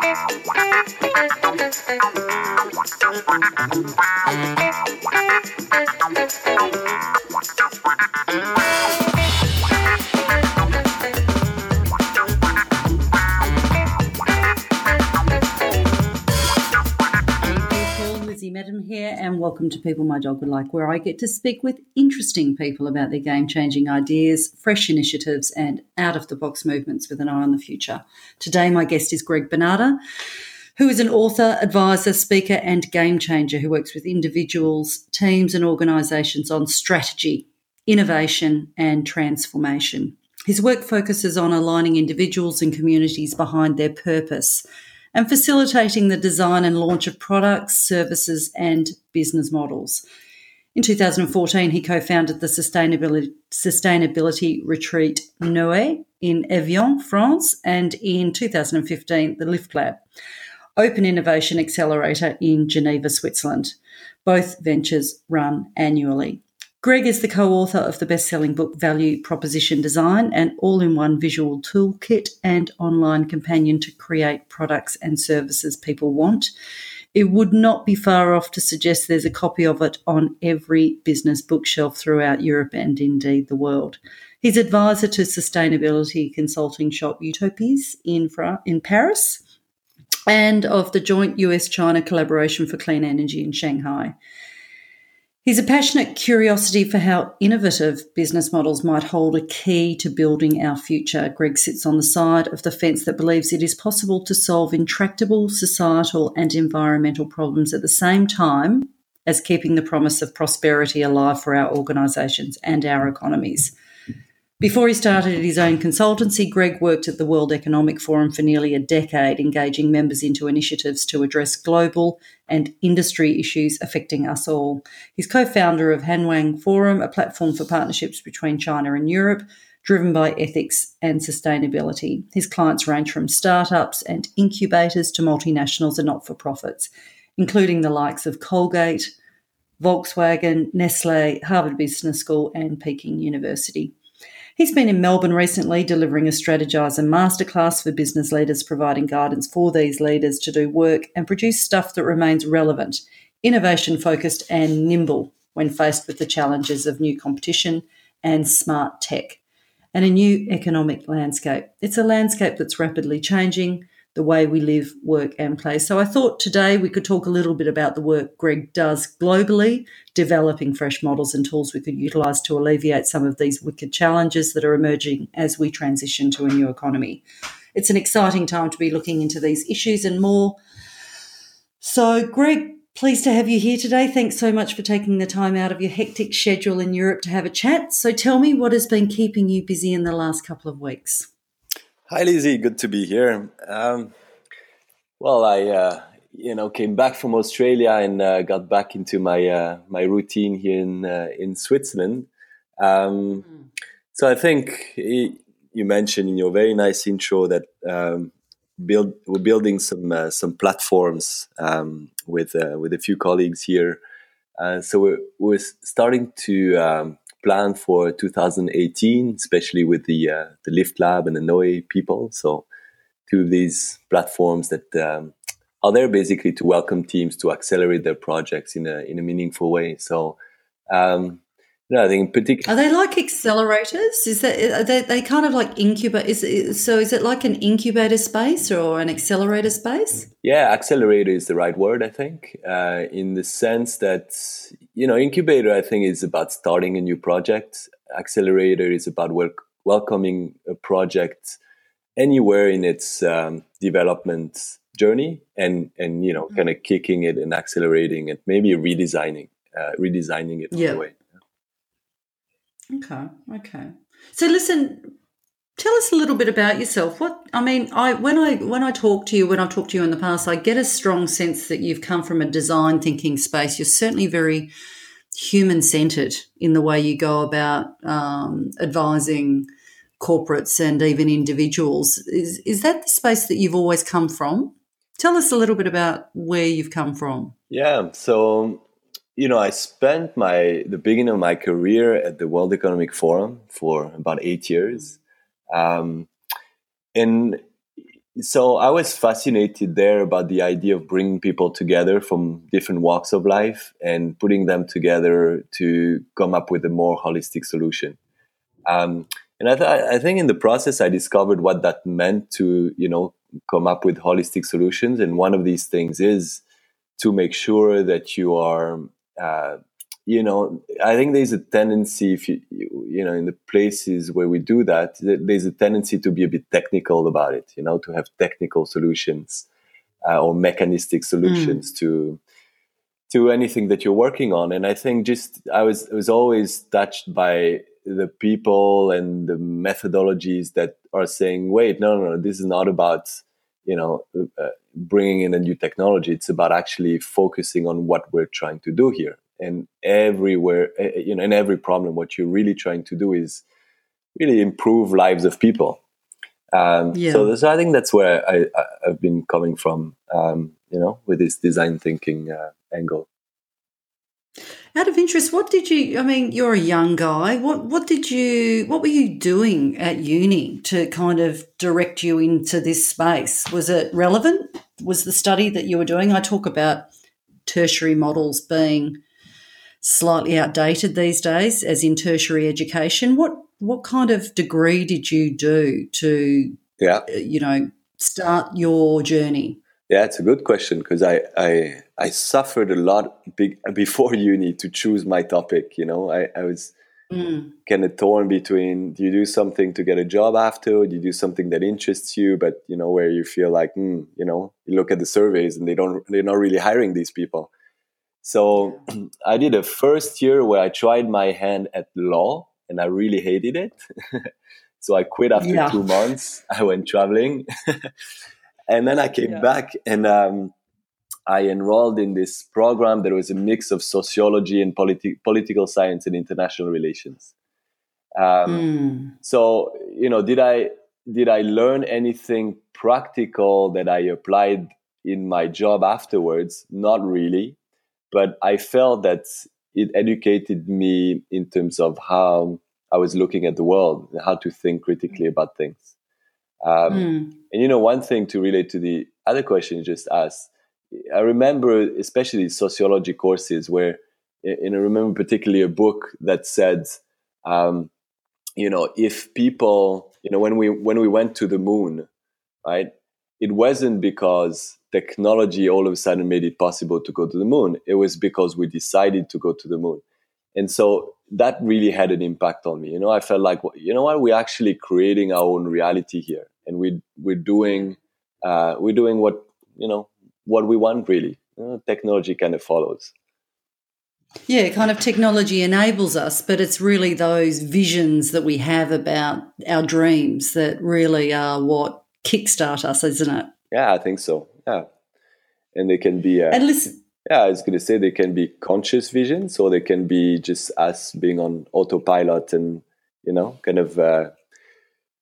Thank you. Madam here, and welcome to People My Dog Would Like, where I get to speak with interesting people about their game changing ideas, fresh initiatives, and out of the box movements with an eye on the future. Today, my guest is Greg Bernarda, who is an author, advisor, speaker, and game changer who works with individuals, teams, and organisations on strategy, innovation, and transformation. His work focuses on aligning individuals and communities behind their purpose and facilitating the design and launch of products, services, and business models. In 2014, he co founded the sustainability, sustainability retreat Noé in Evian, France, and in 2015, the Lift Lab, Open Innovation Accelerator in Geneva, Switzerland. Both ventures run annually. Greg is the co author of the best selling book Value Proposition Design, an all in one visual toolkit and online companion to create products and services people want. It would not be far off to suggest there's a copy of it on every business bookshelf throughout Europe and indeed the world. He's advisor to sustainability consulting shop Utopies in, in Paris and of the joint US China collaboration for clean energy in Shanghai. He's a passionate curiosity for how innovative business models might hold a key to building our future. Greg sits on the side of the fence that believes it is possible to solve intractable societal and environmental problems at the same time as keeping the promise of prosperity alive for our organisations and our economies. Before he started his own consultancy, Greg worked at the World Economic Forum for nearly a decade, engaging members into initiatives to address global and industry issues affecting us all. He's co founder of Hanwang Forum, a platform for partnerships between China and Europe, driven by ethics and sustainability. His clients range from startups and incubators to multinationals and not for profits, including the likes of Colgate, Volkswagen, Nestle, Harvard Business School, and Peking University. He's been in Melbourne recently delivering a Strategyzer masterclass for business leaders, providing guidance for these leaders to do work and produce stuff that remains relevant, innovation focused, and nimble when faced with the challenges of new competition and smart tech and a new economic landscape. It's a landscape that's rapidly changing the way we live, work, and play. So I thought today we could talk a little bit about the work Greg does globally, developing fresh models and tools we could utilise to alleviate some of these wicked challenges that are emerging as we transition to a new economy. It's an exciting time to be looking into these issues and more. So, Greg, pleased to have you here today. Thanks so much for taking the time out of your hectic schedule in Europe to have a chat. So, tell me what has been keeping you busy in the last couple of weeks. Hi, Lizzie. Good to be here. Um, well, I uh, you know came back from Australia and uh, got back into my uh, my routine here in uh, in Switzerland. Um, mm. So I think you mentioned in your very nice intro that um, build we're building some uh, some platforms um, with uh, with a few colleagues here. so we're, we're starting to um, plan for 2018, especially with the uh, the Lift Lab and the Noé people. So two of these platforms that um, are there basically to welcome teams to accelerate their projects in a in a meaningful way. So. Um, no, I think in particular. Are they like accelerators? Is that they, they kind of like incubate? Is so? Is it like an incubator space or an accelerator space? Yeah, accelerator is the right word. I think, uh, in the sense that you know, incubator I think is about starting a new project. Accelerator is about wel- welcoming a project anywhere in its um, development journey and and you know, mm-hmm. kind of kicking it and accelerating it, maybe redesigning, uh, redesigning it yeah. way. Okay. Okay. So listen, tell us a little bit about yourself. What I mean, I when I when I talk to you, when I've talked to you in the past, I get a strong sense that you've come from a design thinking space. You're certainly very human centered in the way you go about um, advising corporates and even individuals. Is is that the space that you've always come from? Tell us a little bit about where you've come from. Yeah. So you know, I spent my the beginning of my career at the World Economic Forum for about eight years, um, and so I was fascinated there about the idea of bringing people together from different walks of life and putting them together to come up with a more holistic solution. Um, and I, th- I think in the process, I discovered what that meant to, you know, come up with holistic solutions. And one of these things is to make sure that you are uh, you know, I think there's a tendency, if you, you know, in the places where we do that, there's a tendency to be a bit technical about it, you know, to have technical solutions uh, or mechanistic solutions mm. to to anything that you're working on. And I think just I was I was always touched by the people and the methodologies that are saying, wait, no, no, no, this is not about you know uh, bringing in a new technology. It's about actually focusing on what we're trying to do here and everywhere eh, eh, you know in every problem what you're really trying to do is really improve lives of people um, yeah. so, so i think that's where I, I, have been coming from um, you know with this design thinking uh, angle out of interest, what did you? I mean, you're a young guy. What what did you? What were you doing at uni to kind of direct you into this space? Was it relevant? Was the study that you were doing? I talk about tertiary models being slightly outdated these days, as in tertiary education. What what kind of degree did you do to, yeah. Uh, you know, start your journey? Yeah, it's a good question because I, I I suffered a lot big, before uni to choose my topic. You know, I, I was mm. kind of torn between do you do something to get a job after, do you do something that interests you, but you know where you feel like, mm, you know, you look at the surveys and they don't they're not really hiring these people. So I did a first year where I tried my hand at law and I really hated it. so I quit after yeah. two months. I went traveling. and then I came yeah. back and um, I enrolled in this program that was a mix of sociology and politi- political science and international relations. Um, mm. So, you know, did I did I learn anything practical that I applied in my job afterwards? Not really but I felt that it educated me in terms of how I was looking at the world, how to think critically about things. Um, mm. And you know, one thing to relate to the other question you just asked, I remember especially sociology courses where, and I remember particularly a book that said, um, you know, if people, you know, when we when we went to the moon, right, it wasn't because technology all of a sudden made it possible to go to the moon. It was because we decided to go to the moon. And so that really had an impact on me. You know, I felt like, you know what, we're actually creating our own reality here. And we, we're doing, uh, we're doing what, you know, what we want really. You know, technology kind of follows. Yeah, kind of technology enables us, but it's really those visions that we have about our dreams that really are what kickstart us, isn't it? Yeah, I think so. Yeah, and they can be. Uh, and listen. Yeah, I was going to say they can be conscious visions, or they can be just us being on autopilot and you know, kind of uh,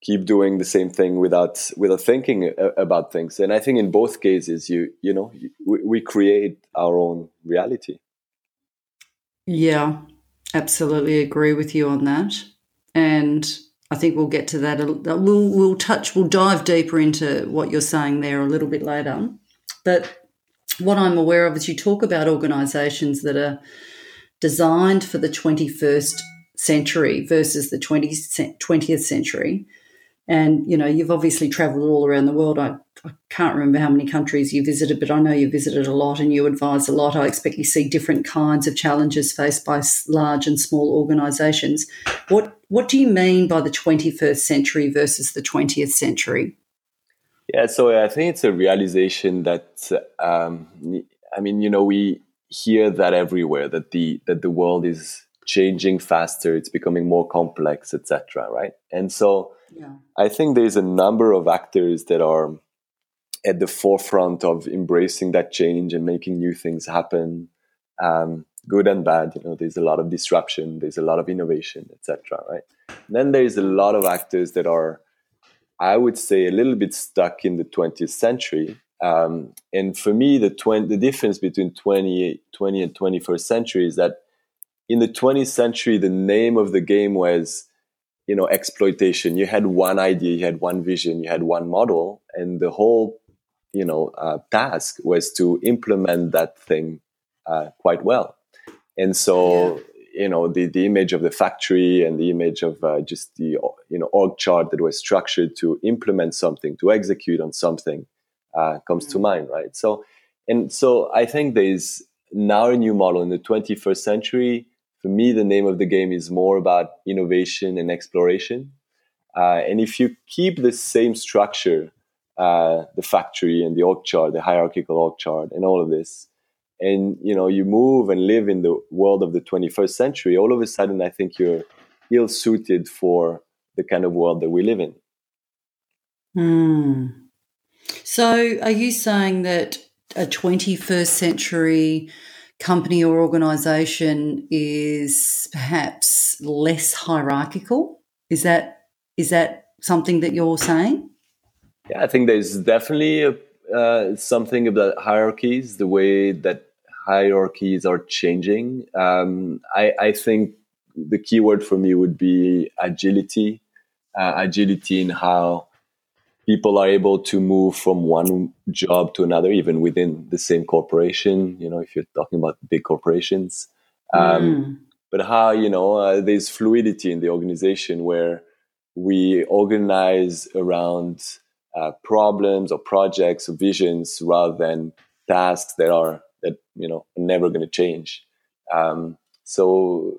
keep doing the same thing without without thinking about things. And I think in both cases, you you know, we, we create our own reality. Yeah, absolutely agree with you on that. And I think we'll get to that. We'll we'll touch. We'll dive deeper into what you're saying there a little bit later. But what I'm aware of is you talk about organisations that are designed for the 21st century versus the 20th century. And you know, you've obviously travelled all around the world. I, I, can't remember how many countries you visited, but I know you visited a lot and you advise a lot. I expect you see different kinds of challenges faced by large and small organisations. What what do you mean by the 21st century versus the 20th century? Yeah, so I think it's a realization that um, I mean, you know, we hear that everywhere that the that the world is changing faster, it's becoming more complex, etc. Right, and so yeah. I think there's a number of actors that are at the forefront of embracing that change and making new things happen. Um, good and bad. You know, there's a lot of disruption, there's a lot of innovation, etc. Right? And then there's a lot of actors that are, I would say, a little bit stuck in the 20th century. Um, and for me, the 20, the difference between 20, 20 and 21st century is that in the 20th century, the name of the game was you know exploitation. You had one idea, you had one vision, you had one model, and the whole you know uh, task was to implement that thing uh, quite well. And so. Yeah you know the the image of the factory and the image of uh, just the you know org chart that was structured to implement something to execute on something uh, comes mm-hmm. to mind right so and so i think there's now a new model in the 21st century for me the name of the game is more about innovation and exploration uh, and if you keep the same structure uh, the factory and the org chart the hierarchical org chart and all of this and you know you move and live in the world of the 21st century all of a sudden i think you're ill suited for the kind of world that we live in Hmm. so are you saying that a 21st century company or organization is perhaps less hierarchical is that is that something that you're saying yeah i think there's definitely a, uh, something about hierarchies, the way that hierarchies are changing. Um, I, I, think the key word for me would be agility, uh, agility in how people are able to move from one job to another, even within the same corporation. You know, if you're talking about big corporations. Um, mm. But how, you know, uh, there's fluidity in the organization where we organize around uh, problems or projects or visions rather than tasks that are that you know are never going to change. Um, so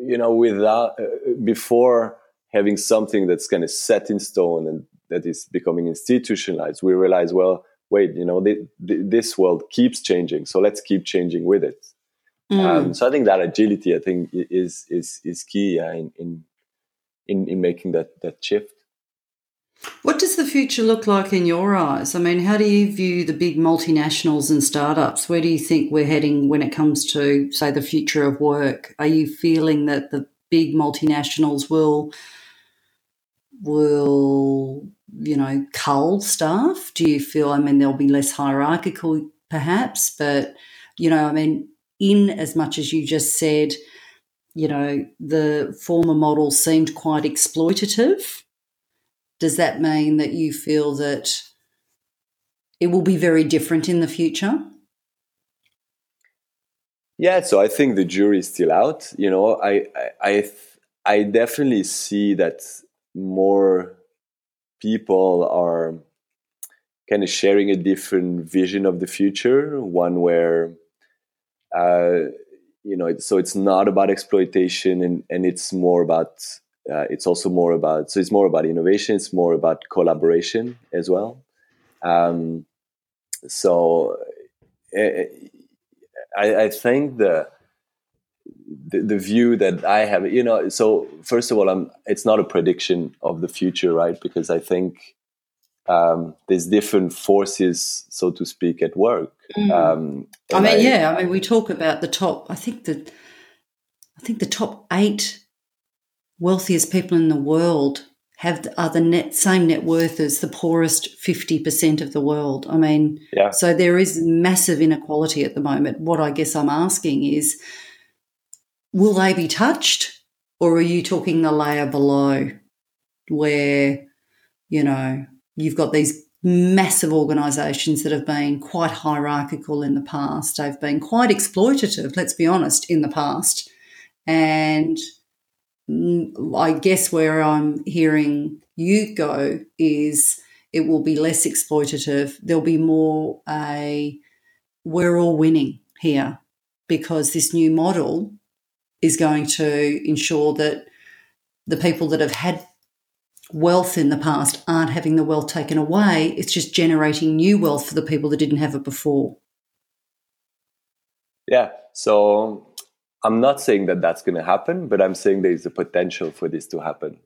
you know, without uh, before having something that's kind of set in stone and that is becoming institutionalized, we realize, well, wait, you know, this world keeps changing, so let's keep changing with it. Mm. Um, so I think that agility, I think, is is is key uh, in, in in in making that that shift. What does the future look like in your eyes? I mean, how do you view the big multinationals and startups? Where do you think we're heading when it comes to, say, the future of work? Are you feeling that the big multinationals will will you know cull staff? Do you feel? I mean, there'll be less hierarchical, perhaps, but you know, I mean, in as much as you just said, you know, the former model seemed quite exploitative does that mean that you feel that it will be very different in the future? Yeah, so I think the jury is still out. You know, I I I, definitely see that more people are kind of sharing a different vision of the future, one where uh, you know, so it's not about exploitation and, and it's more about uh, it's also more about so it's more about innovation it's more about collaboration as well. Um, so uh, I, I, think the, the, the view that I have you know so first of all I'm it's not a prediction of the future right because I think um, there's different forces so to speak at work mm. um, I mean I, yeah I mean we talk about the top I think that I think the top eight wealthiest people in the world have are the net same net worth as the poorest 50% of the world. I mean, yeah. so there is massive inequality at the moment. What I guess I'm asking is will they be touched or are you talking the layer below where you know, you've got these massive organizations that have been quite hierarchical in the past. They've been quite exploitative, let's be honest, in the past. And mm, I guess where I'm hearing you go is it will be less exploitative. There'll be more a we're all winning here because this new model is going to ensure that the people that have had wealth in the past aren't having the wealth taken away. It's just generating new wealth for the people that didn't have it before. Yeah. So I'm not saying that that's going to happen, but I'm saying there is a potential for this to happen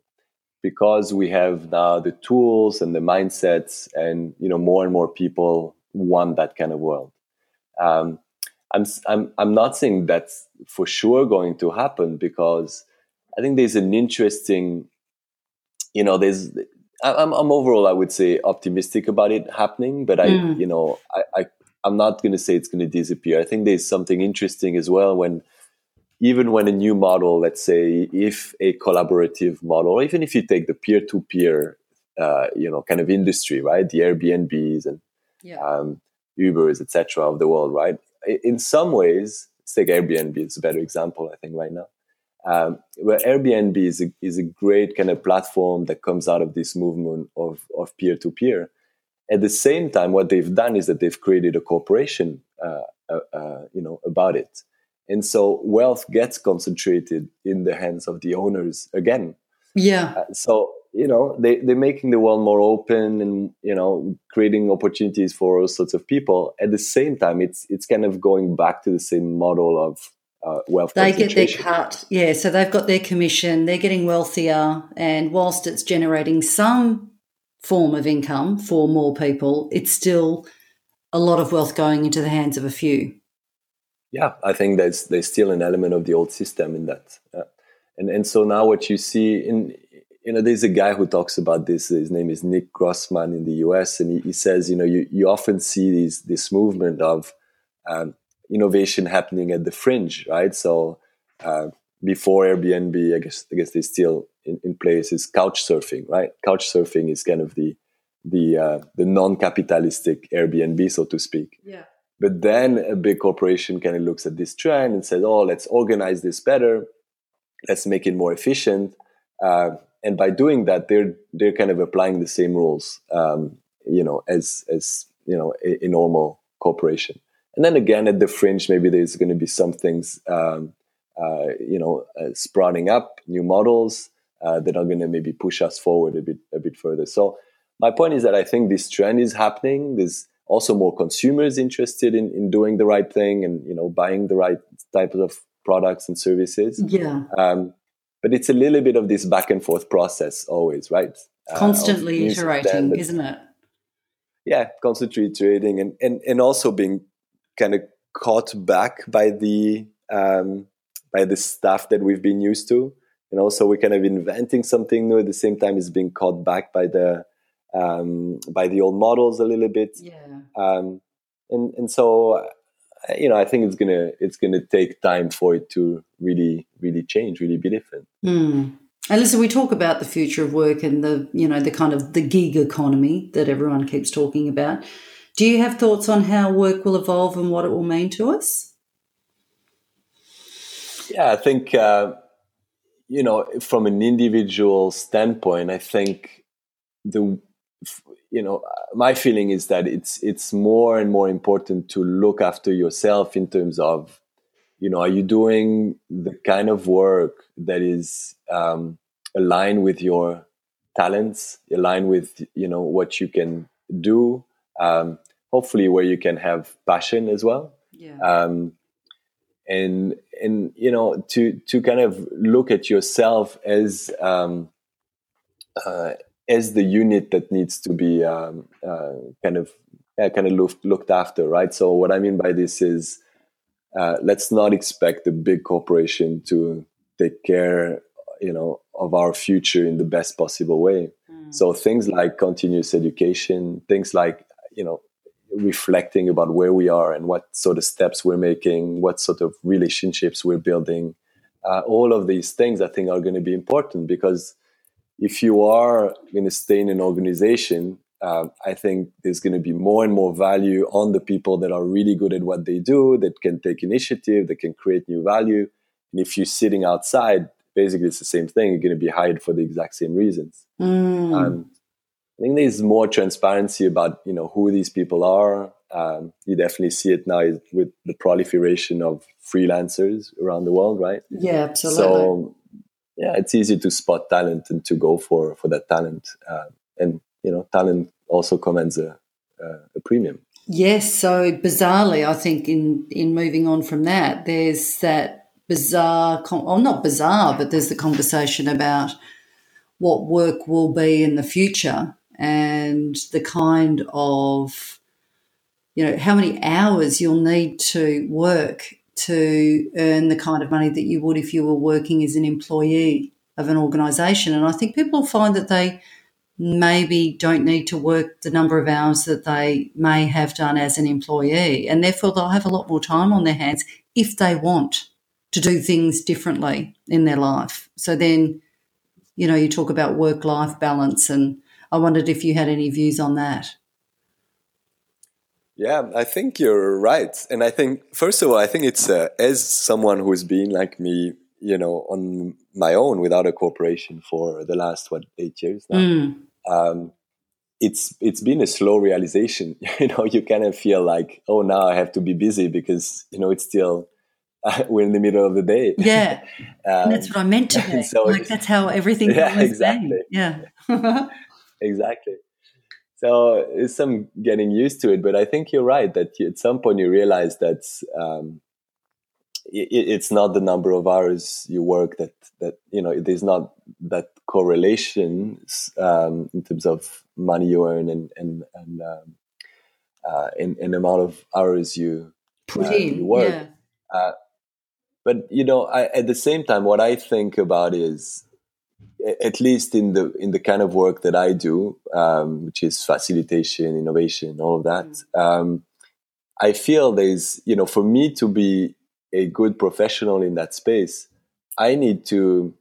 because we have now the tools and the mindsets, and you know more and more people want that kind of world. Um, I'm I'm I'm not saying that's for sure going to happen because I think there's an interesting, you know, there's I'm, I'm overall I would say optimistic about it happening, but I mm. you know I, I I'm not going to say it's going to disappear. I think there's something interesting as well when even when a new model, let's say, if a collaborative model, or even if you take the peer-to-peer, uh, you know, kind of industry, right, the Airbnbs and yeah. um, Ubers, etc., of the world, right? In some ways, let's take Airbnb; it's a better example, I think, right now. Um, where Airbnb is a, is a great kind of platform that comes out of this movement of of peer to peer. At the same time, what they've done is that they've created a corporation, uh, uh, uh, you know, about it, and so wealth gets concentrated in the hands of the owners again. Yeah. Uh, so you know they they're making the world more open and you know creating opportunities for all sorts of people. At the same time, it's it's kind of going back to the same model of uh, wealth. They get their cut, yeah. So they've got their commission. They're getting wealthier, and whilst it's generating some form of income for more people, it's still a lot of wealth going into the hands of a few. Yeah, I think there's there's still an element of the old system in that, yeah. and and so now what you see in you know there's a guy who talks about this. His name is Nick Grossman in the U.S. and he, he says you know you you often see these this movement of um, innovation happening at the fringe, right? So uh, before Airbnb, I guess I guess they still in, in place is couch surfing, right? Couch surfing is kind of the the uh, the non-capitalistic Airbnb, so to speak. Yeah. But then a big corporation kind of looks at this trend and says, "Oh, let's organize this better. Let's make it more efficient." Uh, and by doing that, they're they're kind of applying the same rules, um, you know, as as you know a, a normal corporation. And then again, at the fringe, maybe there's going to be some things, um, uh, you know, uh, sprouting up, new models uh, that are going to maybe push us forward a bit, a bit further. So my point is that I think this trend is happening. There's also more consumers interested in, in doing the right thing and you know buying the right types of products and services. Yeah. Um, but it's a little bit of this back and forth process always, right? Uh, Constantly iterating, isn't it? Yeah, constantly iterating and, and, and also being kind of caught back by the um, by the stuff that we've been used to. And also we're kind of inventing something new at the same time as being caught back by the um, by the old models a little bit. Yeah. Um, and and so uh, you know I think it's gonna it's gonna take time for it to really really change, really be different. Mm. And listen, we talk about the future of work and the you know the kind of the gig economy that everyone keeps talking about. Do you have thoughts on how work will evolve and what it will mean to us? Yeah, I think, uh, you know, from an individual standpoint, I think the, you know, my feeling is that it's it's more and more important to look after yourself in terms of, you know, are you doing the kind of work that is um, aligned with your talents, aligned with you know what you can do, um, hopefully where you can have passion as well. Yeah. Um, and and you know to to kind of look at yourself as um, uh, as the unit that needs to be um, uh, kind of yeah, kind of looked looked after, right? So what I mean by this is uh, let's not expect a big corporation to take care, you know, of our future in the best possible way. Mm. So things like continuous education, things like you know reflecting about where we are and what sort of steps we're making, what sort of relationships we're building. Uh, all of these things I think are going to be important because if you are going to stay in an organization, uh, I think there's going to be more and more value on the people that are really good at what they do, that can take initiative, that can create new value. And if you're sitting outside, basically it's the same thing. You're going to be hired for the exact same reasons. Mm. Um, I think there's more transparency about you know who these people are. Um, you definitely see it now with the proliferation of freelancers around the world, right? Yeah, absolutely. So yeah, it's easy to spot talent and to go for for that talent, uh, and you know, talent also commands a, a premium. Yes. So bizarrely, I think in in moving on from that, there's that bizarre, or not bizarre, but there's the conversation about what work will be in the future and the kind of you know how many hours you'll need to work to earn the kind of money that you would if you were working as an employee of an organization and i think people find that they maybe don't need to work the number of hours that they may have done as an employee and therefore they'll have a lot more time on their hands if they want to do things differently in their life. So then, you know, you talk about work life balance, and I wondered if you had any views on that. Yeah, I think you're right. And I think, first of all, I think it's uh, as someone who's been like me, you know, on my own without a corporation for the last, what, eight years now. Mm. Um, it's it's been a slow realization. you know, you kind of feel like, oh, now I have to be busy because you know it's still uh, we're in the middle of the day. Yeah, um, that's what I meant to be. So like that's how everything. Yeah, exactly. Yeah, exactly. So it's some getting used to it, but I think you're right that at some point you realize that um, it, it's not the number of hours you work that that you know there's not that correlation um, in terms of money you earn and and and um, uh, in, in amount of hours you put uh, in you work. Yeah. Uh, but you know, I, at the same time, what I think about is, at least in the in the kind of work that I do, um, which is facilitation, innovation, all of that. Mm. Um, I feel there's, you know, for me to be a good professional in that space, I need to,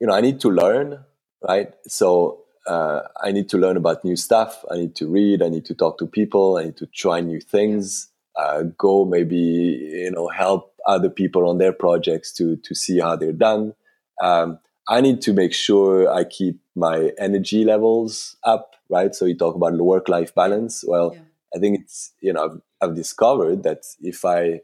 you know, I need to learn, right? So uh, I need to learn about new stuff. I need to read. I need to talk to people. I need to try new things. Uh, go maybe you know help other people on their projects to to see how they're done. Um, I need to make sure I keep my energy levels up. Right. So you talk about the work life balance. Well, yeah. I think it's you know I've, I've discovered that if I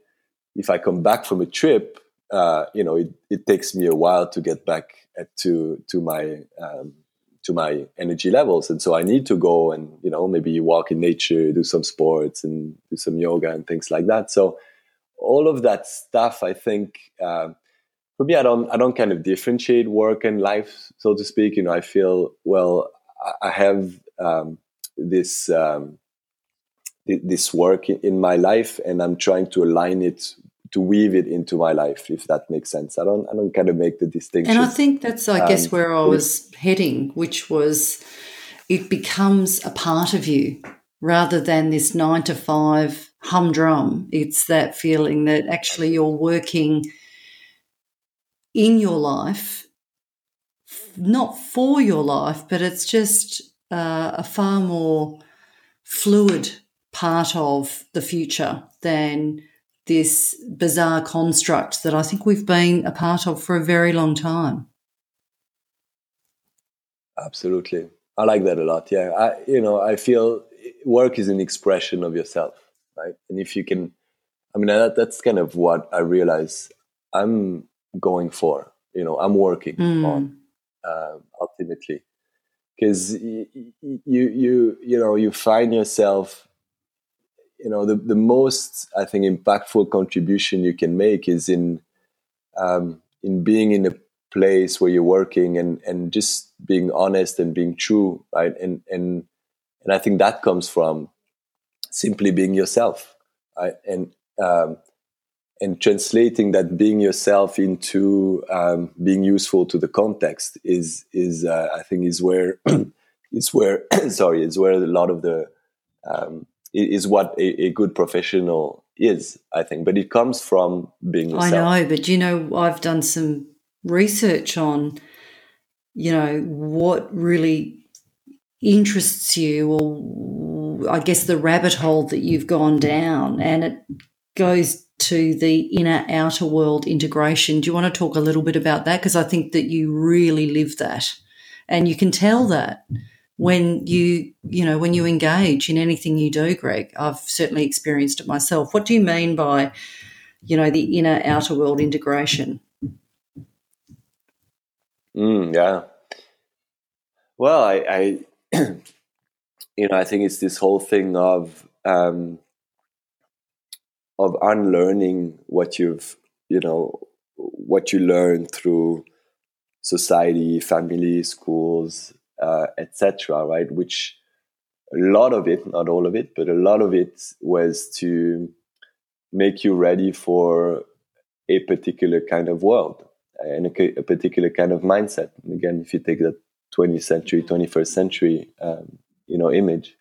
if I come back from a trip, uh, you know, it, it takes me a while to get back to to my um, to my energy levels and so i need to go and you know maybe walk in nature do some sports and do some yoga and things like that so all of that stuff i think uh, for me i don't i don't kind of differentiate work and life so to speak. You know i feel well i have um, this um, this work in my life and i'm trying to align it to weave it into my life if that makes sense. I don't i don't kind of make the distinction and i think that's i um, guess where i was heading which was it becomes a part of you rather than this 9 to 5 humdrum. It's that feeling that actually you're working in your life not for your life but it's just uh, a far more fluid part of the future than this bizarre construct that I think we've been a part of for a very long time. Absolutely. I like that a lot. Yeah. I, you know, I feel work is an expression of yourself, right? And if you can, I mean, that, that's kind of what I realize I'm going for, you know, I'm working mm. on uh, ultimately. Because you, you, you, you know, you find yourself you know the, the most i think impactful contribution you can make is in um, in being in a place where you're working and and just being honest and being true right? And and and i think that comes from simply being yourself right? And um, and translating that being yourself into um, being useful to the context is is uh, I think is where is where sorry is where a lot of the um, is what a, a, good professional is, I think. But it comes from being yourself. I know, but you know, I've done some research on, you know, what really interests you, or I guess the rabbit hole that you've gone down, and it goes to the inner outer world integration. Do you want to talk a little bit about that? Because I think that you really live that, and you can tell that when you you know when you engage in anything you do greg. I've certainly experienced it myself. What do you mean by you know the inner outer world integration? Mm, yeah. Well i i you know i think it's this whole thing of um of unlearning what you've you know what you learn through society family schools uh, etc. Right, which a lot of it, not all of it, but a lot of it was to make you ready for a particular kind of world and a, a particular kind of mindset. And again, if you take that 20th century, 21st century, um, you know, image,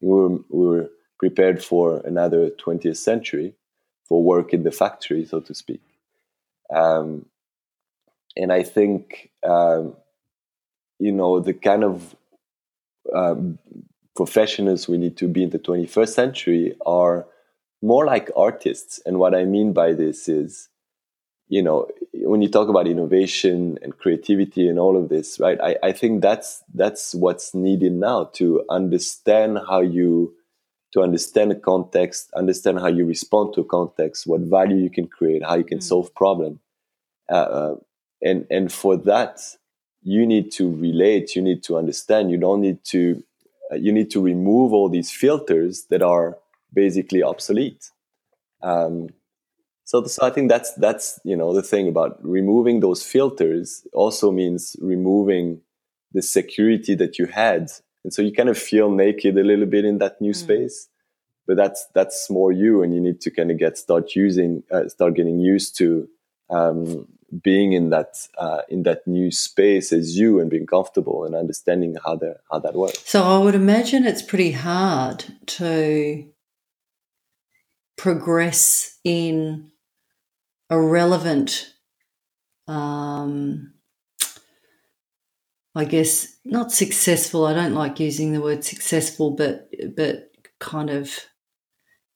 we were, we were prepared for another 20th century for work in the factory, so to speak. Um, and I think um, you know the kind of um, professionals we need to be in the 21st century are more like artists. And what I mean by this is, you know, when you talk about innovation and creativity and all of this, right? I, I think that's that's what's needed now to understand how you to understand a context, understand how you respond to a context, what value you can create, how you can mm. solve problem, uh, uh, and and for that you need to relate, you need to understand. You don't need to uh, you need to remove all these filters that are basically obsolete. Um, so, so I think that's that's you know the thing about removing those filters also means removing the security that you had, and so you kind of feel naked a little bit in that new mm. space. But that's that's more you, and you need to kind of get start using, uh, start getting used to um, being in that uh, in that new space as you and being comfortable and understanding how that how that works. So I would imagine it's pretty hard to progress in a relevant um, I guess not successful. I don't like using the word successful, but but kind of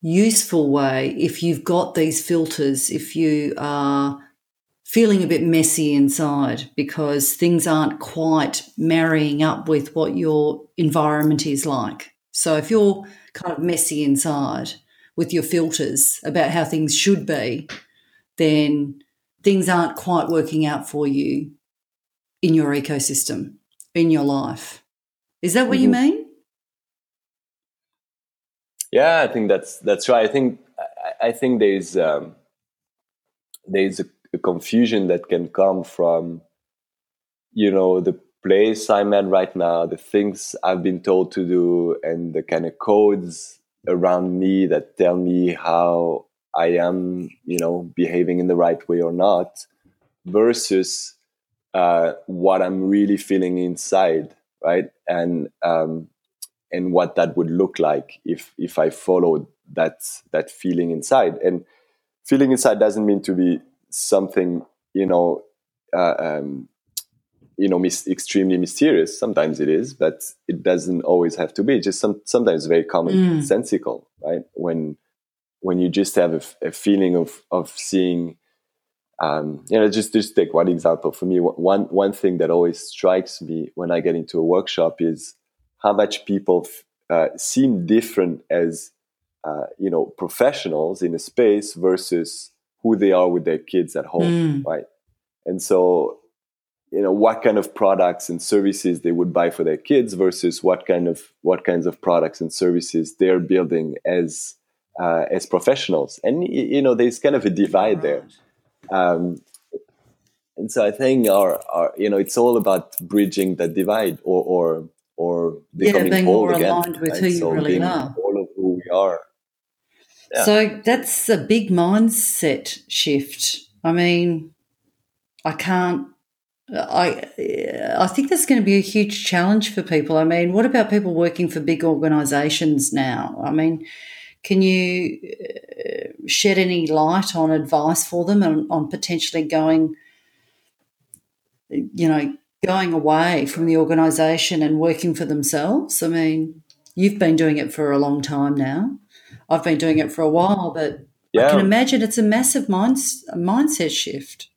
useful way if you've got these filters, if you are feeling a bit messy inside because things aren't quite marrying up with what your environment is like. So if you're kind of messy inside with your filters about how things should be, then things aren't quite working out for you in your ecosystem, in your life. Is that what mm-hmm. you mean? Yeah, I think that's that's right. I think I, I think there's um, there's a the confusion that can come from you know the place i'm at right now the things i've been told to do and the kind of codes around me that tell me how i am you know behaving in the right way or not versus uh, what i'm really feeling inside right? And um, and what that would look like if if i followed that that feeling inside. And feeling inside doesn't mean to be something you know uh, um, you know mis- extremely mysterious. Sometimes it is but it doesn't always have to be. It's just some sometimes very common mm. sensical right? When when you just have a, a feeling of of seeing um, you know just just take one example for me one one thing that always strikes me when i get into a workshop is how much people uh, seem different as uh, you know professionals in a space versus who they are with their kids at home, mm. right? And so, you know, what kind of products and services they would buy for their kids versus what kind of what kinds of products and services they're building as uh, as professionals, and you know, there's kind of a divide there. Um, and so I think our, our, you know, it's all about bridging that divide or, or, or becoming yeah, being whole more again. aligned with right? who you so really are. All of who we are so that's a big mindset shift. I mean, I can't. I I think that's going to be a huge challenge for people. I mean, what about people working for big organisations now? I mean, can you uh, shed any light on advice for them on, on potentially going, you know, going away from the organisation and working for themselves? I mean, you've been doing it for a long time now. I've been doing it for a while, but yeah. I can imagine it's a massive mind, mindset shift.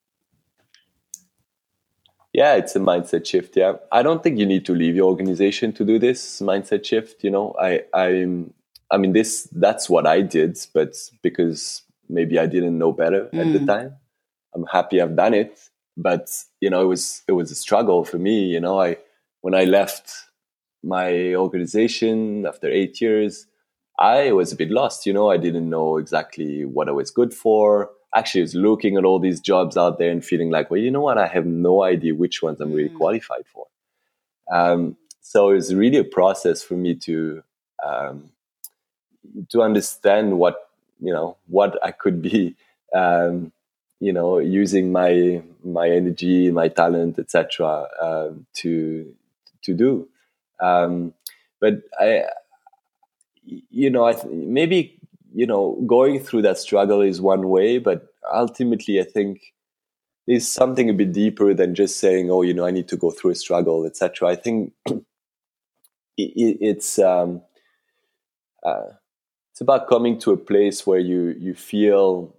Yeah, it's a mindset shift. Yeah, I don't think you need to leave your organization to do this mindset shift. You know, I, I'm, I mean, this that's what I did, but because maybe I didn't know better mm. at the mm. time. I'm happy I've done it, but you know, it was it was a struggle for me. You know, I when I left my organization after eight years, I was a bit lost. You know, I didn't know exactly what I was good for. Actually, I was looking at all these jobs out there and feeling like, well, you know what? I have no idea which ones I'm really mm. qualified for. Um, so it was really a process for me to um, to understand what you know what I could be. Um, you know, using my my energy, my talent, etc., uh, um, to to do. Um, but I you know, I th- maybe you know going through that struggle is one way, but ultimately, I think there's something a bit deeper than just saying, "Oh, you know, I need to go through a struggle, etc." I think it, it's um, uh, it's about coming to a place where you you feel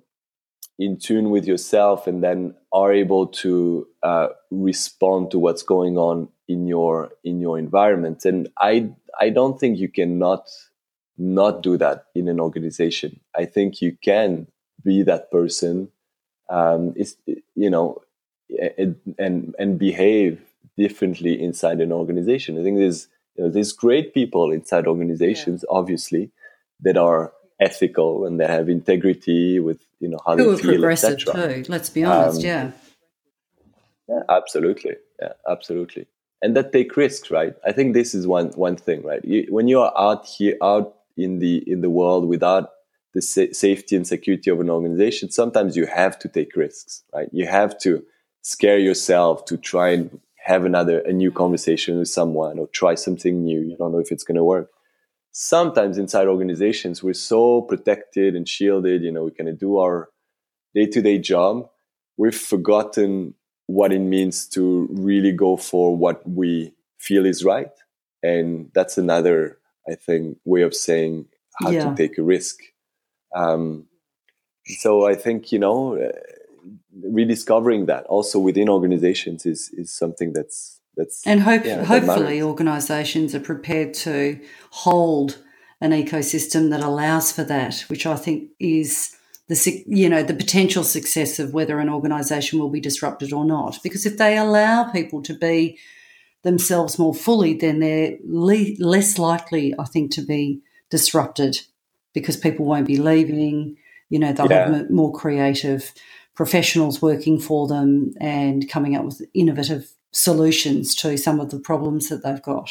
in tune with yourself and then are able to uh, respond to what's going on in your in your environment. And i i don't think you cannot not do that in an organization. I think you can be that person um is you know and and and behave differently inside an organization. I think there's you know there's great people inside organizations yeah. obviously that are ethical and they have integrity with you know how Who they feel, progressive too. Let's be honest. Um, yeah. Yeah, absolutely. Yeah, absolutely. And that take risks, right? I think this is one one thing, right? You, when you are out here, out in the in the world without the sa- safety and security of an organization, sometimes you have to take risks, right? You have to scare yourself to try and have another a new conversation with someone or try something new. You don't know if it's going to work sometimes inside organizations we're so protected and shielded you know we can do our day-to-day job. We've forgotten what it means to really go for what we feel is right. And that's another i think way of saying how yeah. to take a risk. Um, so i think you know uh, rediscovering that also within organizations is is something that's that's and hope, hopefully organisations are prepared to hold an ecosystem that allows for that, which I think is the you know the potential success of whether an organisation will be disrupted or not. Because if they allow people to be themselves more fully, then they're le- less likely, I think, to be disrupted because people won't be leaving. You know, they'll yeah. have more creative professionals working for them and coming up with innovative solutions to some of the problems that they've got.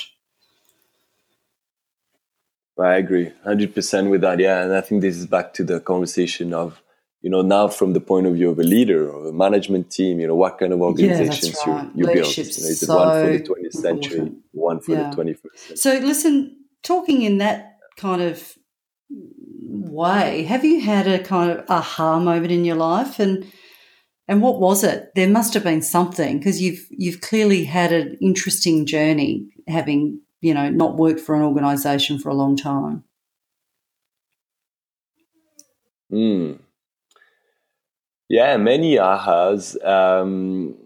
I agree 100% with that. Yeah. And I think this is back to the conversation of, you know, now from the point of view of a leader or a management team, you know, what kind of organizations yeah, right. you, you build. You know, is so it one for the 20th century, important. one for yeah. the 21st century? So, listen, talking in that kind of way, have you had a kind of aha moment in your life? And and what was it? There must have been something because you've you've clearly had an interesting journey, having you know not worked for an organisation for a long time. Hmm. Yeah, many ahas. Um,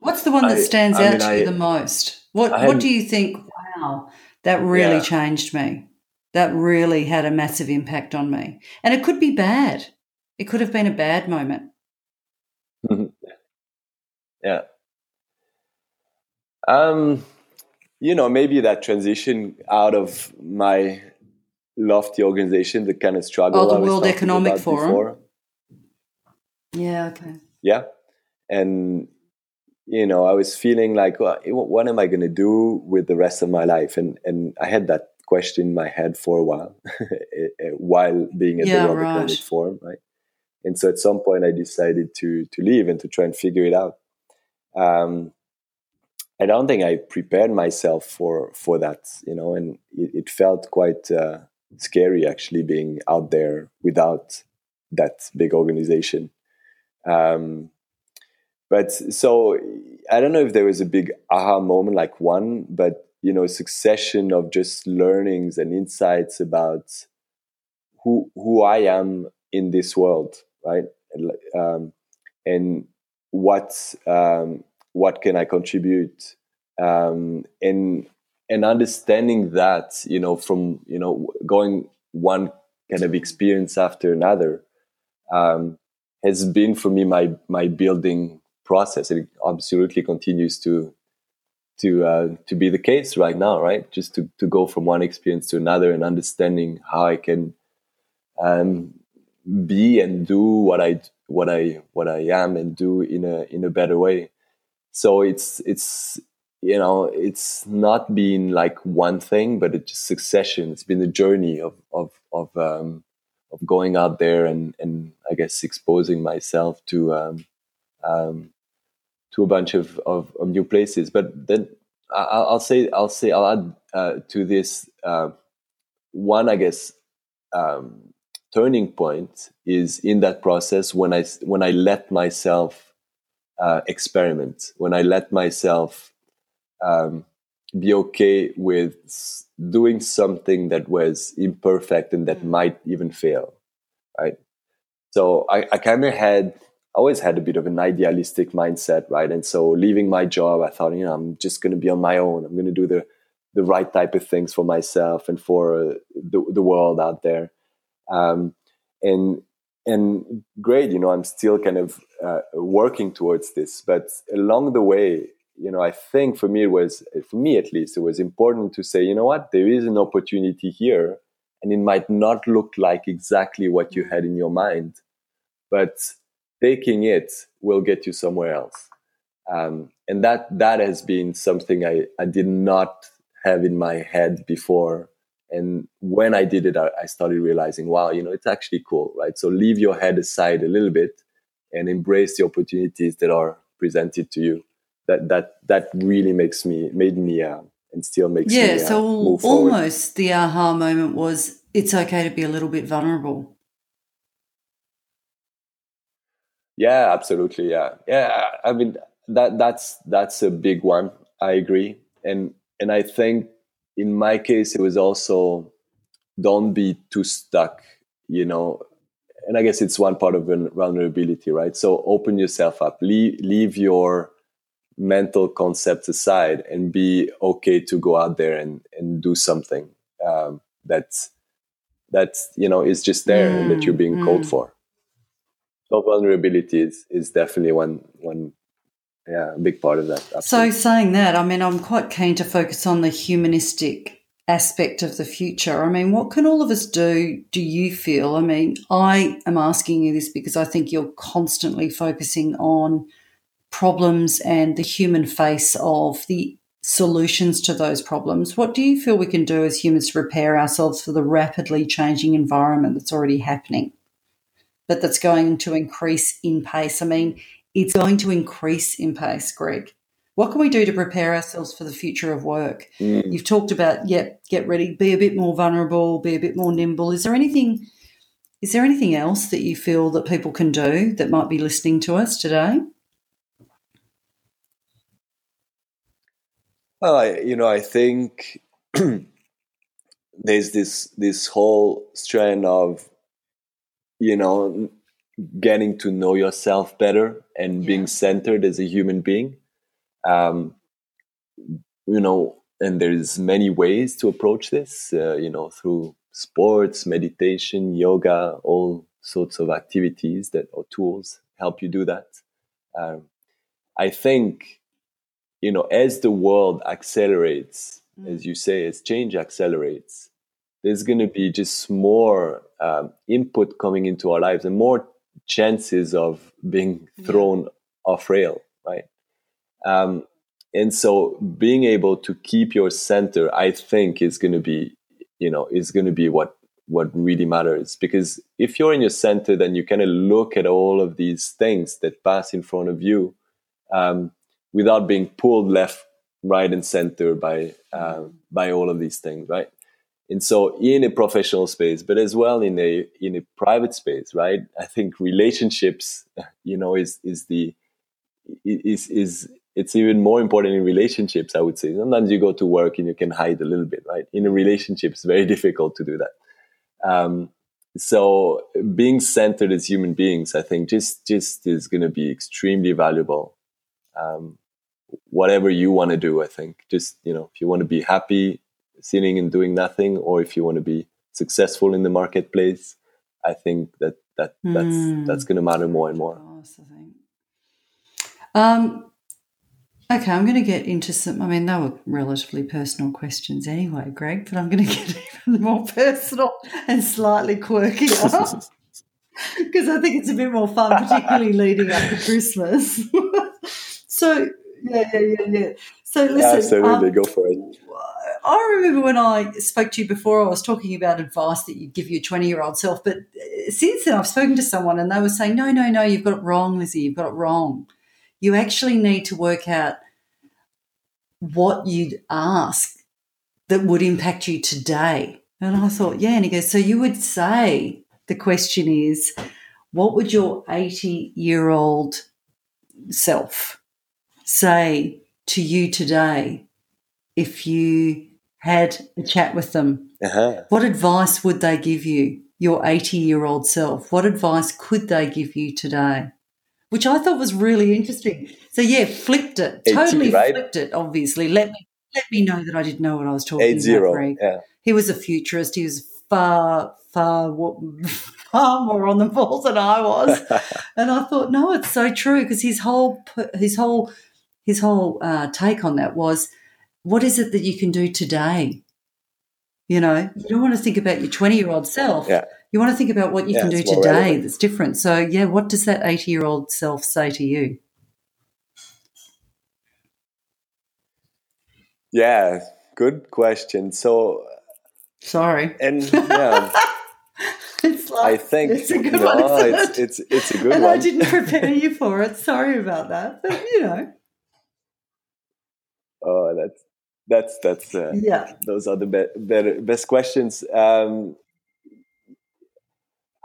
What's the one that stands I, I out mean, to I, you the most? What What do you think? Wow, that really yeah. changed me. That really had a massive impact on me, and it could be bad. It could have been a bad moment. Yeah. Um, you know, maybe that transition out of my lofty organization, the kind of struggle. Oh, the World Economic Forum. Before. Yeah. Okay. Yeah, and you know, I was feeling like, well, what am I going to do with the rest of my life? And and I had that question in my head for a while, while being at yeah, the World right. Economic Forum, right? And so at some point, I decided to to leave and to try and figure it out. Um, I don't think I prepared myself for for that, you know, and it, it felt quite uh, scary actually being out there without that big organization. Um, but so I don't know if there was a big aha moment like one, but you know, a succession of just learnings and insights about who who I am in this world right? Um, and what um, what can I contribute? Um, and and understanding that, you know, from you know going one kind of experience after another um, has been for me my my building process. It absolutely continues to to uh, to be the case right now, right? Just to to go from one experience to another and understanding how I can um, be and do what I what I what I am and do in a in a better way. So it's it's you know it's not been like one thing, but it's just succession. It's been a journey of of of um, of going out there and and I guess exposing myself to um, um, to a bunch of, of, of new places. But then I'll, I'll say I'll say I'll add uh, to this uh, one I guess um, turning point is in that process when I when I let myself uh, experiment, when I let myself um, be okay with doing something that was imperfect and that mm. might even fail, right? So I, I kind of had always had a bit of an idealistic mindset, right? And so leaving my job, I thought, you know, I'm just going to be on my own. I'm going to do the the right type of things for myself and for uh, the the world out there. Um, and and great, you know, I'm still kind of uh, working towards this. But along the way, you know, I think for me it was, for me at least, it was important to say, you know what, there is an opportunity here, and it might not look like exactly what you had in your mind, but taking it will get you somewhere else. Um, and that that has been something I, I did not have in my head before and when i did it I, I, started realizing wow you know it's actually cool right? So leave your head aside a little bit and embrace the opportunities that are presented to you. That that that really makes me made me uh, and still makes yeah me, uh, so almost the aha moment was it's okay to be a little bit vulnerable. Yeah absolutely yeah. Yeah i mean that that's that's a big one. I agree. And and i think in my case, it was also don't be too stuck, you know. And I guess it's one part of vulnerability, right? So open yourself up, leave, leave your mental concepts aside, and be okay to go out there and, and do something um, that's that's you know is just there mm, and that you're being mm. called for. So vulnerability is, is definitely one one yeah, a big part of that. Absolutely. So, saying that, I mean, I'm quite keen to focus on the humanistic aspect of the future. I mean, what can all of us do, do you feel? I mean, I am asking you this because I think you're constantly focusing on problems and the human face of the solutions to those problems. What do you feel we can do as humans to prepare ourselves for the rapidly changing environment that's already happening, but that's going to increase in pace? I mean, it's going to increase in pace, Greg. What can we do to prepare ourselves for the future of work? Mm. You've talked about, yeah, get ready, be a bit more vulnerable, be a bit more nimble. Is there anything is there anything else that you feel that people can do that might be listening to us today? Well, I, you know, I think there's this this whole strand of, you know, getting to know yourself better and yeah. being centered as a human being. Um, you know, and there's many ways to approach this. Uh, you know, through sports, meditation, yoga, all sorts of activities that or tools help you do that. Um, I think, you know, as the world accelerates, mm. as you say, as change accelerates, there's going to be just more um, input coming into our lives and more chances of being thrown yeah. off rail, right? Um, and so being able to keep your center, I think, is going to be, you know, is going to be what what really matters. Because if you're in your center, then you kind of look at all of these things that pass in front of you um, without being pulled left, right, and center by uh, by all of these things, right? And so in a professional space but as well in a in a private space right? I think relationships you know is is the is is it's even more important in relationships i would say. Sometimes you go to work and you can hide a little bit right? In a relationship it's very difficult to do that. Um, so being centered as human beings i think just just is going to be extremely valuable. Um, whatever you want to do i think just you know if you want to be happy sitting and doing nothing, or if you want to be successful in the marketplace, I think that that that's mm. that's going to matter more and more. Um, okay, I'm going to get into some. I mean, they were relatively personal questions anyway, Greg, but I'm going to get even more personal and slightly quirky. because I think it's a bit more fun, particularly leading up to Christmas. so yeah, yeah, yeah, yeah. So listen, yeah, absolutely, um, go for it. I remember when I spoke to you before, I was talking about advice that you'd give your 20 year old self. But uh, since then, I've spoken to someone and they were saying, no, no, no, you've got it wrong, Lizzie. You've got it wrong. You actually need to work out what you'd ask that would impact you today. And I thought, yeah. And he goes, so you would say the question is, what would your 80 year old self say to you today if you had a chat with them? Uh-huh. What advice would they give you, your 80 year old self? What advice could they give you today? Which I thought was really interesting. So, yeah, flipped it. 80, totally right? flipped it, obviously. Let me, let me know that I didn't know what I was talking Eight about. zero. Greg. Yeah. He was a futurist. He was far, far, far more on the ball than I was. and I thought, no, it's so true because his whole, his whole, his whole uh, take on that was, what is it that you can do today? You know, you don't want to think about your 20 year old self. Yeah. You want to think about what you Yeah, can do today relevant. that's different. So, yeah, what does that 80 year old self say to you? Yeah. Good question. So, Sorry. and yeah, It's like, I think it's a good no, one. It's, it? it's it's a good and I didn't prepare you for it. Sorry about that. But, you know, Oh, that's that's that's uh, yeah. those are the be- better best questions. Um,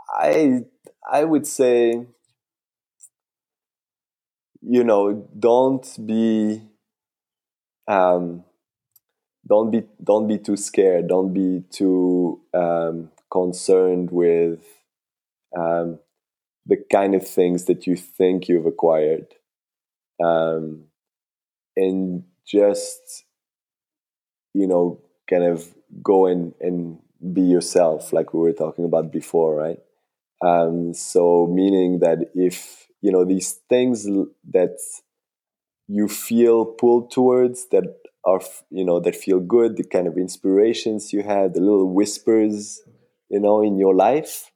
I I would say, you know, don't be um, don't be don't be too scared. Don't be too um, concerned with um, the kind of things that you think you've acquired, um, and just you know kind of go and, and be yourself like we were talking about before right? Um, so meaning that if you know these things that you feel pulled towards that are you know that feel good the kind of inspirations you have the little whispers you know in your life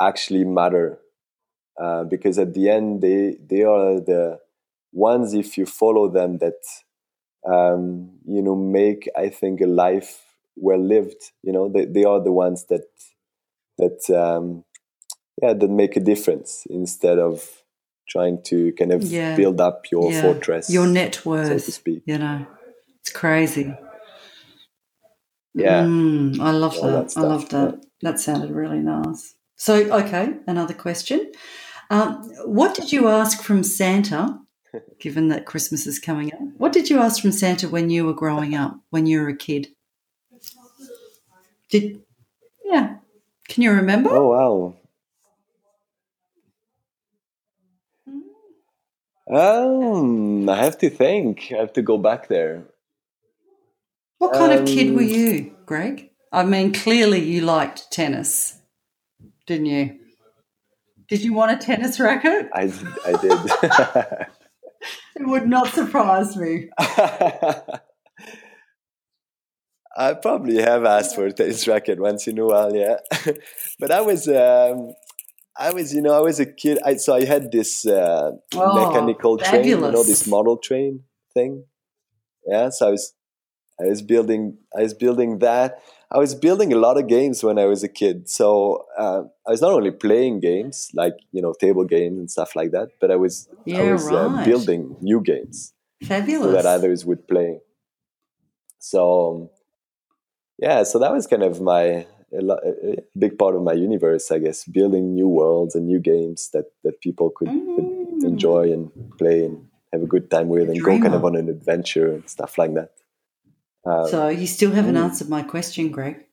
actually matter. Uh, because at the end they they are the ones if you follow them that um, you know make I think a life well lived. You know they they are the ones that that um, yeah that make a difference instead of trying to kind of Yeah. build up your Yeah. fortress, Your net worth, so to speak. you know, it's crazy. Yeah. Mm, I love All that. that I love that. That sounded really nice. So, okay, another question. Um, what did you ask from Santa, given that Christmas is coming up? What did you ask from Santa when you were growing up, when you were a kid? Did, yeah. Can you remember? Oh wow. Um, I have to think. I have to go back there. What kind of kid were um, you, Greg? I mean, clearly you liked tennis, didn't you? Did you want a tennis racket? I I did. It would not surprise me. I probably have asked for a tennis racket once in a while, yeah. but I was, um, I was, you know, I was a kid. I, so I had this uh, Oh, mechanical train, you know, this model train thing. Yeah, so I was, I was building, I was building that. I was building a lot of games when I was a kid. So uh, I was not only playing games like you know table games and stuff like that, but I was, I Yeah, was uh, building new games Fabulous. so that others would play. So um, yeah, so that was kind of my a, lo- a big part of my universe, I guess, building new worlds and new games that that people could, could Mm. enjoy and play and have a good time with, and go kind of on an adventure and stuff like that. Um, So you still haven't Mm. answered my question, Greg.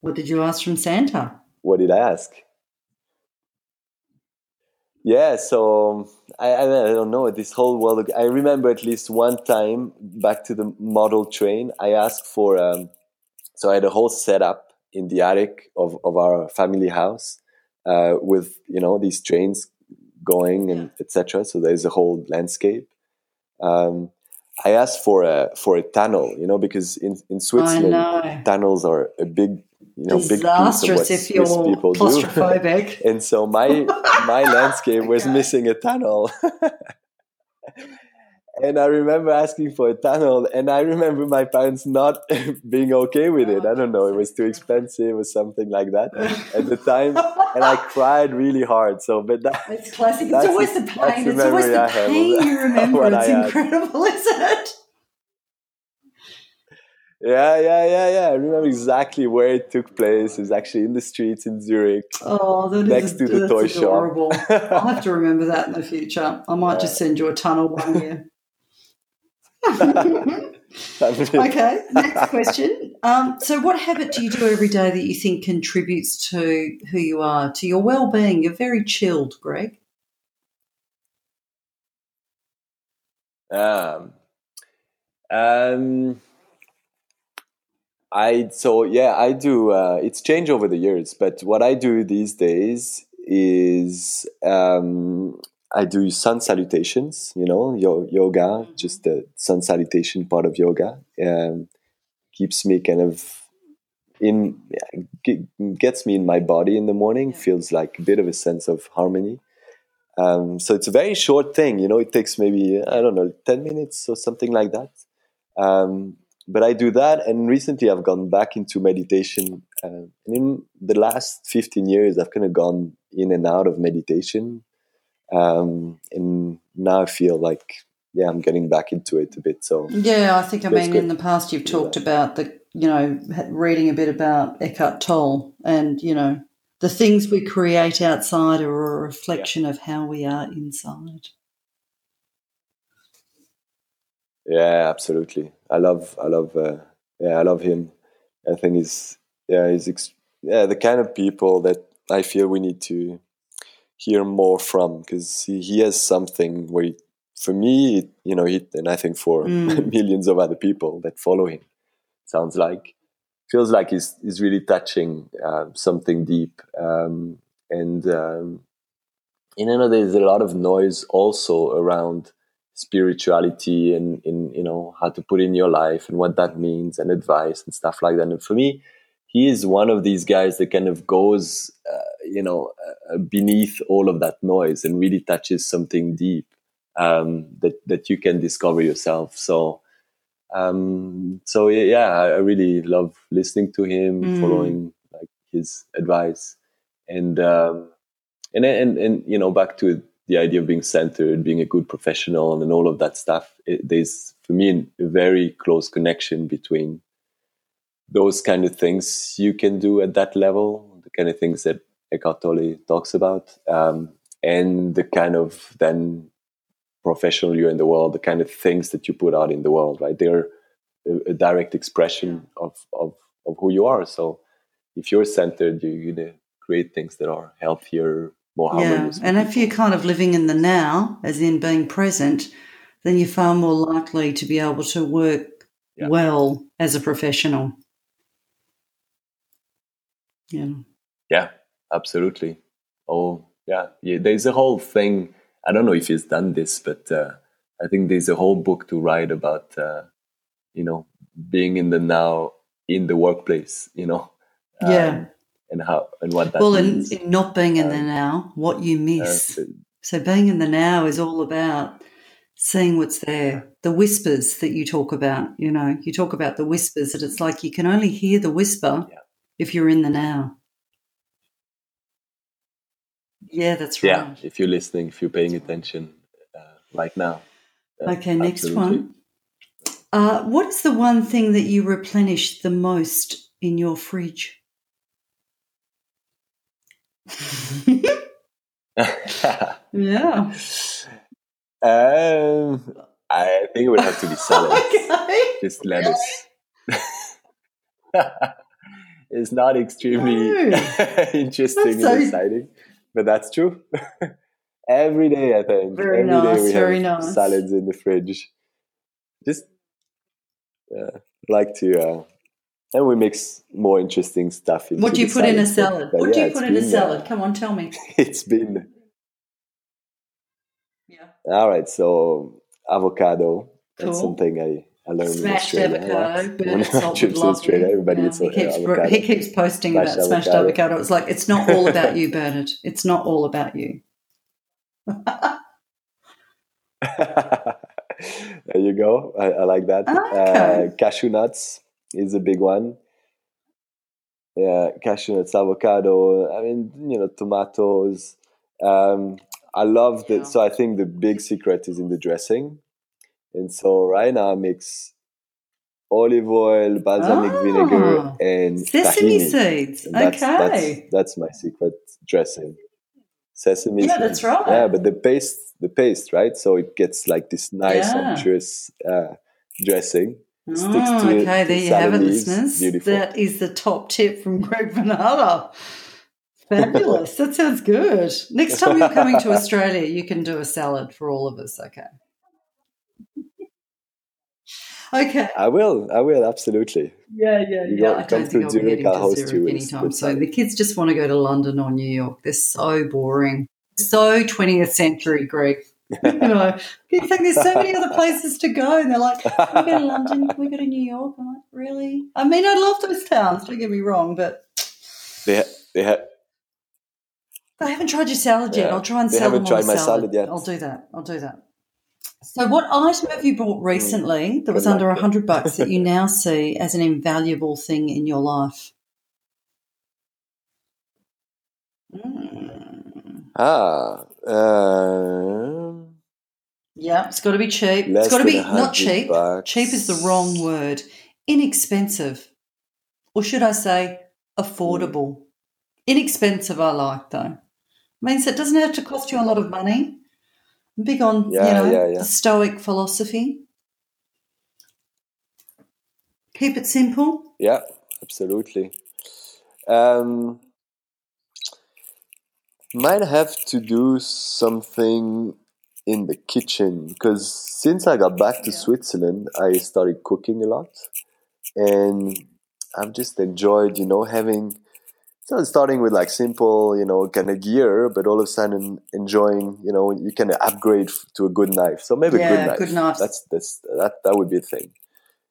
What did you ask from Santa? what did I ask? Yeah, so I, I I don't know this whole world. I remember at least one time back to the model train. I asked for um, so I had a whole setup in the attic of, of our family house uh, with you know these trains going and etc. So there's a whole landscape. Um, I asked for a for a tunnel, you know, because in in Switzerland tunnels are a big you know big piece of what if you're people do. claustrophobic. and so my my landscape was oh Okay. missing a tunnel and i remember asking for a tunnel and i remember my parents not being okay with it i don't know it was too expensive or something like that at the time and i cried really hard so but that, It's classic. It's always the- pain. the It's always the pain you remember. It's incredible, isn't it? Yeah, yeah, yeah, yeah. I remember exactly where it took place. It was actually in the streets in Zurich. Oh, that next is, to the toy adorable. shop. I'll have to remember that in the future. I might just send you a tunnel one year. Okay, next question. Um, so, what habit do you do every day that you think contributes to who you are, to your well being? You're very chilled, Greg. Um, um, I so yeah, I do. Uh, it's changed over the years, but what I do these days is um, I do sun salutations. You know, yoga, mm-hmm. just the sun salutation part of yoga um, keeps me kind of in gets me in my body in the morning. Feels like a bit of a sense of harmony. Um, so it's a very short thing. You know, it takes maybe I don't know ten minutes or something like that. Um, but I do that. And recently I've gone back into meditation. Uh, and in the last 15 years, I've kind of gone in and out of meditation. Um, and now I feel like, yeah, I'm getting back into it a bit. So, yeah, I think, I mean, good. in the past, you've talked yeah. about the, you know, reading a bit about Eckhart Tolle and, you know, the things we create outside are a reflection yeah. of how we are inside. Yeah, absolutely. I love, I love, uh, yeah, I love him. I think he's, yeah, he's, ex- yeah, the kind of people that I feel we need to hear more from because he, he has something where, he, for me, you know, he, and I think for mm. millions of other people that follow him, sounds like, feels like he's, he's really touching uh, something deep. Um, and, um, you know, there's a lot of noise also around spirituality and in you know how to put in your life and what that means and advice and stuff like that and for me he is one of these guys that kind of goes uh, you know uh, beneath all of that noise and really touches something deep um, that that you can discover yourself so um, so yeah I really love listening to him mm. following like his advice and um, and and and you know back to the idea of being centered, being a good professional, and all of that stuff. It, there's for me a very close connection between those kind of things you can do at that level, the kind of things that Eckhart Tolle talks about, um, and the kind of then professional you're in the world, the kind of things that you put out in the world. Right, they're a, a direct expression of, of of who you are. So if you're centered, you're gonna create things that are healthier, more harmonious. Yeah, and if you're kind of living in the now, as in being present, then you're far more likely to be able to work yeah. well as a professional. Yeah. Yeah, absolutely. Oh, yeah. yeah. There's a whole thing. I don't know if he's done this, but uh, I think there's a whole book to write about, uh, you know, being in the now in the workplace, you know. Yeah. Um, and how and what that well, means. not being in um, the now, what you miss. Uh, so being in the now is all about seeing what's there, the whispers that you talk about. You know, you talk about the whispers, that it's like you can only hear the whisper yeah. If you're in the now. Yeah, that's right. Yeah, if you're listening, if you're paying attention, uh, like now. okay, next absolutely. one. Uh, what is the one thing that you replenish the most in your fridge? yeah. Um, I think it would have to be salad. okay. Just lettuce. It's not extremely no. interesting so... and exciting, but that's true. Every day, I think. Very Every nice. Day we very have nice. Salads in the fridge. Just uh, like to uh, and we mix more interesting stuff What do you put in a salad? But, what yeah, do you put in a salad? Uh, Come on, tell me. It's been Yeah. All right, so avocado. Cool. That's something I I learned smashed in Australia. avocado, burnt salt trips to Australia, everybody yeah. he keeps, avocado. he keeps posting about smashed avocado. avocado. It's like it's not all about you, Bernard. It's not all about you. there you go. I, I like that. Okay. Uh, cashew nuts is a big one. Yeah, cashew nuts, avocado. I mean, you know, tomatoes. Um, I love that. Yeah. So I think the big secret is in the dressing. And so right now I mix olive oil, balsamic Ah, vinegar, and Sesame tahini. seeds. And that's, okay. that's that's my secret dressing. Sesame Yeah, seeds. that's right. Yeah, but the paste, the paste, right? So it gets like this nice, Yeah. unctuous uh, dressing. Sticks Oh, to it, okay, the there you have it, leaves. listeners. Beautiful. That is the top tip from Greg Bernarda. Fabulous. that sounds good. Next time you're coming to Australia, you can do a salad for all of us, okay? Okay. I will. I will absolutely. Yeah, yeah, You yeah. I come don't think I'll be Zurich, heading I'll to host you Zurich with- anytime soon. The kids just want to go to London or New York. They're so boring. So 20th century, Greg. you know, you think there's so many other places to go, and they're like, "We go to London, we go to New York." I'm like, really? I mean, I love those towns. Don't get me wrong, but They ha- they ha- I haven't tried your salad yet. Yeah, I'll try and they sell them haven't on tried my salad. salad yet. I'll do that. I'll do that. So, what item have you bought recently that was under a hundred bucks that you now see as an invaluable thing in your life? Mm. ah. Um, Yeah, it's got to be cheap. It's got to be not cheap. bucks. Cheap is the wrong word. Inexpensive, or should I say, affordable? Inexpensive, I like though. Means it doesn't have to cost you a lot of money. I'm big on you know yeah, yeah. the Stoic philosophy. Keep it simple. yeah, absolutely. Um, might have to do something in the kitchen because since I got back to Yeah. Switzerland, I started cooking a lot, and I've just enjoyed, you know, having. So starting with like simple, you know, kind of gear, but all of a sudden enjoying, you know, you can upgrade to a good knife. So maybe a Yeah, good knife. good knives. That's that's that that would be a thing.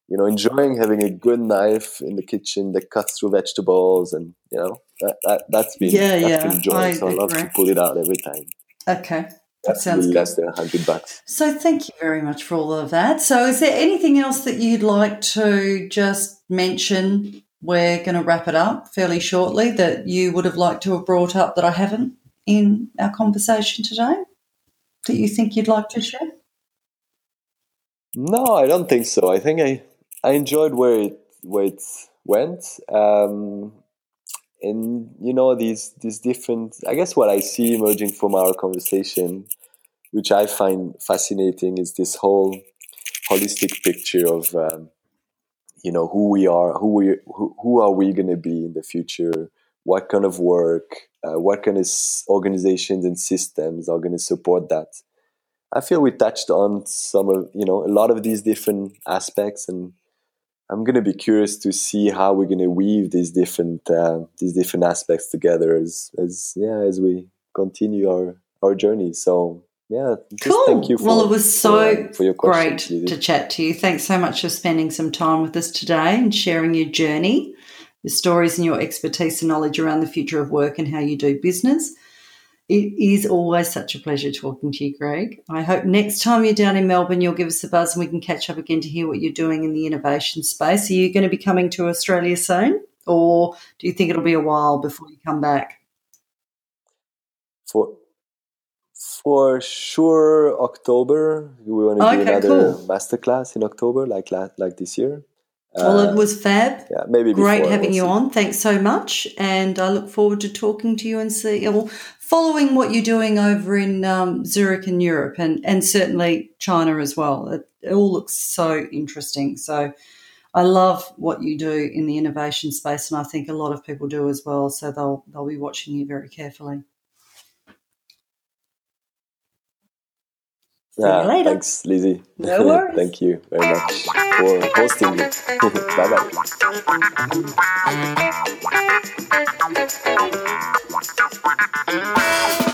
You know, enjoying having a good knife in the kitchen that cuts through vegetables, and you know that, that that's been Yeah, that's yeah, been joy. I so I love to pull it out every time. Okay, that sounds good. less than hundred bucks. So thank you very much for all of that. So is there anything else that you'd like to just mention? We're going to wrap it up fairly shortly that you would have liked to have brought up that I haven't in our conversation today that you think you'd like to share? No, I don't think so. I think I I enjoyed where it where it went. Um, and you know these these different I guess what I see emerging from our conversation, which I find fascinating, is this whole holistic picture of um, you know who we are, who we who, who are we going to be in the future, what kind of work, uh, what kind of organizations and systems are going to support that. I feel we touched on some of you know a lot of these different aspects, and I'm going to be curious to see how we're going to weave these different uh, these different aspects together as as yeah as we continue our our journey. So yeah, Cool. thank you. For, well, it was so for, uh, for great to chat to you. Thanks so much for spending some time with us today and sharing your journey, your stories, and your expertise and knowledge around the future of work and how you do business. It is always such a pleasure talking to you, Greg. I hope next time you're down in Melbourne, you'll give us a buzz and we can catch up again to hear what you're doing in the innovation space. Are you going to be coming to Australia soon, or do you think it'll be a while before you come back? for for sure October we want to do another cool. masterclass in October like like this year. well, Uh, it was fab. yeah, maybe Great having we'll you see. on. Thanks so much. And I look forward to talking to you and see, well, following what you're doing over in um, Zurich and Europe and, and certainly China as well. It, it all looks so interesting. So I love what you do in the innovation space, and I think a lot of people do as well. So they'll, they'll be watching you very carefully. See yeah, you later. Thanks, Lizzie. No worries. Thank you very much for hosting me. bye bye.